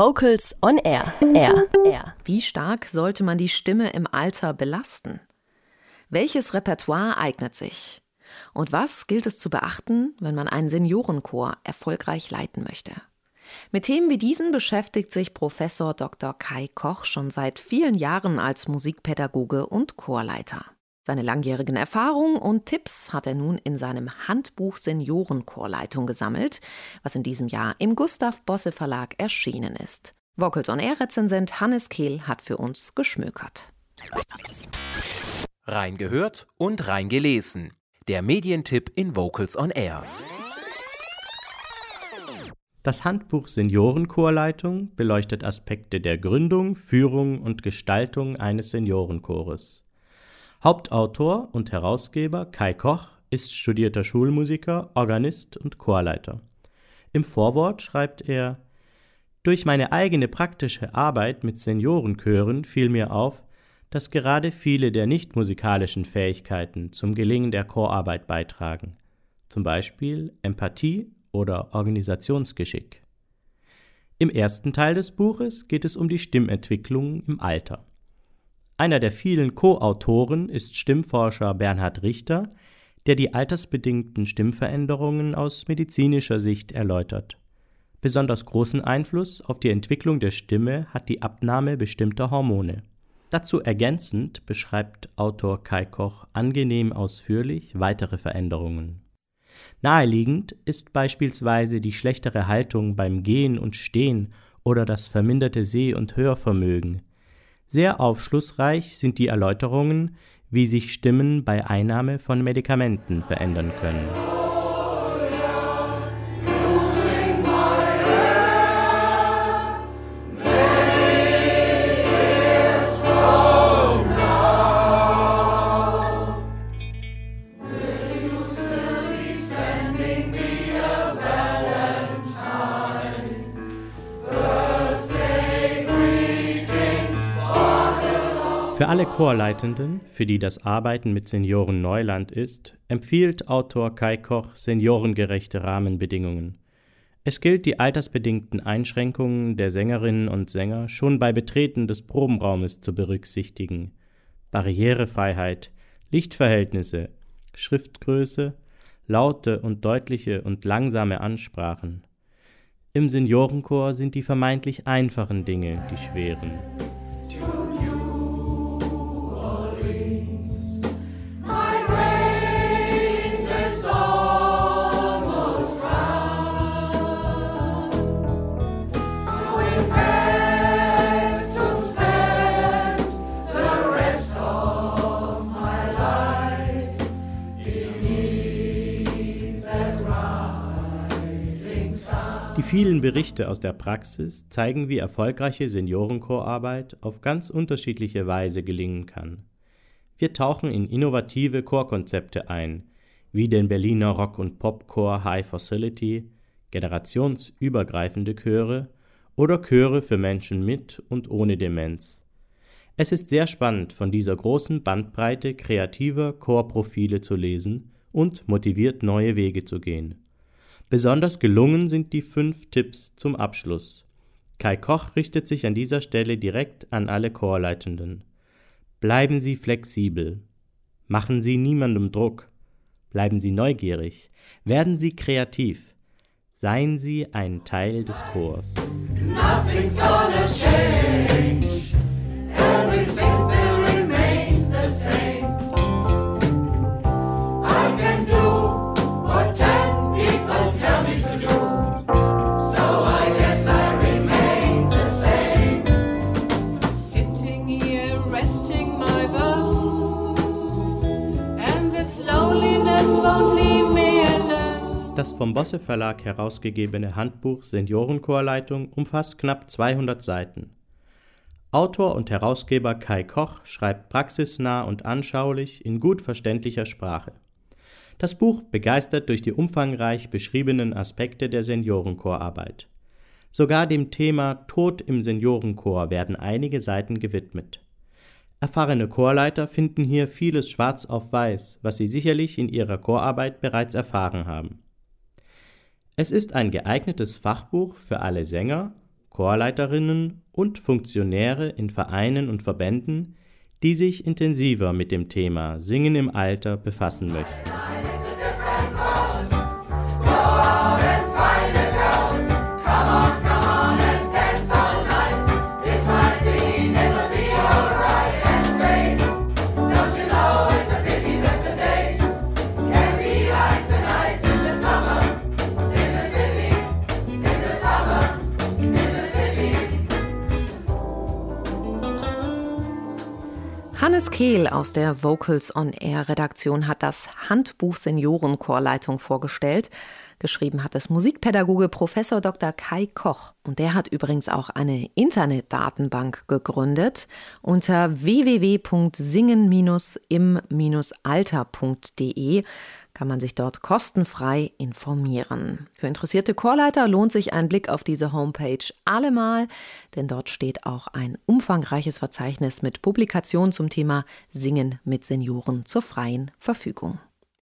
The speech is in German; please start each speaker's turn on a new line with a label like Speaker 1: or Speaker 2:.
Speaker 1: Vocals on Air. Air. Air.
Speaker 2: Wie stark sollte man die Stimme im Alter belasten? Welches Repertoire eignet sich? Und was gilt es zu beachten, wenn man einen Seniorenchor erfolgreich leiten möchte? Mit Themen wie diesen beschäftigt sich Professor Dr. Kai Koch schon seit vielen Jahren als Musikpädagoge und Chorleiter. Seine langjährigen Erfahrungen und Tipps hat er nun in seinem Handbuch Seniorenchorleitung gesammelt, was in diesem Jahr im Gustav Bosse Verlag erschienen ist. Vocals on Air Rezensent Hannes Kehl hat für uns geschmökert.
Speaker 3: Reingehört und reingelesen. Der Medientipp in Vocals on Air.
Speaker 4: Das Handbuch Seniorenchorleitung beleuchtet Aspekte der Gründung, Führung und Gestaltung eines Seniorenchores. Hauptautor und Herausgeber Kai Koch ist studierter Schulmusiker, Organist und Chorleiter. Im Vorwort schreibt er Durch meine eigene praktische Arbeit mit Seniorenchören fiel mir auf, dass gerade viele der nicht musikalischen Fähigkeiten zum Gelingen der Chorarbeit beitragen, zum Beispiel Empathie oder Organisationsgeschick. Im ersten Teil des Buches geht es um die Stimmentwicklung im Alter. Einer der vielen Co-Autoren ist Stimmforscher Bernhard Richter, der die altersbedingten Stimmveränderungen aus medizinischer Sicht erläutert. Besonders großen Einfluss auf die Entwicklung der Stimme hat die Abnahme bestimmter Hormone. Dazu ergänzend beschreibt Autor Kai Koch angenehm ausführlich weitere Veränderungen. Naheliegend ist beispielsweise die schlechtere Haltung beim Gehen und Stehen oder das verminderte Seh- und Hörvermögen, sehr aufschlussreich sind die Erläuterungen, wie sich Stimmen bei Einnahme von Medikamenten verändern können Für alle Chorleitenden, für die das Arbeiten mit Senioren Neuland ist, empfiehlt Autor Kai Koch seniorengerechte Rahmenbedingungen. Es gilt, die altersbedingten Einschränkungen der Sängerinnen und Sänger schon bei Betreten des Probenraumes zu berücksichtigen. Barrierefreiheit, Lichtverhältnisse, Schriftgröße, laute und deutliche und langsame Ansprachen. Im Seniorenchor sind die vermeintlich einfachen Dinge die schweren. Vielen Berichte aus der Praxis zeigen, wie erfolgreiche Seniorenchorarbeit auf ganz unterschiedliche Weise gelingen kann. Wir tauchen in innovative Chorkonzepte ein, wie den Berliner Rock- und Popchor High Facility, generationsübergreifende Chöre oder Chöre für Menschen mit und ohne Demenz. Es ist sehr spannend, von dieser großen Bandbreite kreativer Chorprofile zu lesen und motiviert neue Wege zu gehen. Besonders gelungen sind die fünf Tipps zum Abschluss. Kai Koch richtet sich an dieser Stelle direkt an alle Chorleitenden. Bleiben Sie flexibel. Machen Sie niemandem Druck. Bleiben Sie neugierig. Werden Sie kreativ. Seien Sie ein Teil des Chors. Nothing's gonna change. Das vom Bosse Verlag herausgegebene Handbuch Seniorenchorleitung umfasst knapp 200 Seiten. Autor und Herausgeber Kai Koch schreibt praxisnah und anschaulich in gut verständlicher Sprache. Das Buch begeistert durch die umfangreich beschriebenen Aspekte der Seniorenchorarbeit. Sogar dem Thema Tod im Seniorenchor werden einige Seiten gewidmet. Erfahrene Chorleiter finden hier vieles schwarz auf weiß, was sie sicherlich in ihrer Chorarbeit bereits erfahren haben. Es ist ein geeignetes Fachbuch für alle Sänger, Chorleiterinnen und Funktionäre in Vereinen und Verbänden, die sich intensiver mit dem Thema Singen im Alter befassen möchten.
Speaker 2: Hannes Kehl aus der Vocals on Air Redaktion hat das Handbuch Seniorenchorleitung vorgestellt. Geschrieben hat es Musikpädagoge Professor Dr. Kai Koch. Und der hat übrigens auch eine Internetdatenbank gegründet. Unter www.singen-im-alter.de kann man sich dort kostenfrei informieren. Für interessierte Chorleiter lohnt sich ein Blick auf diese Homepage allemal, denn dort steht auch ein umfangreiches Verzeichnis mit Publikationen zum Thema Singen mit Senioren zur freien Verfügung.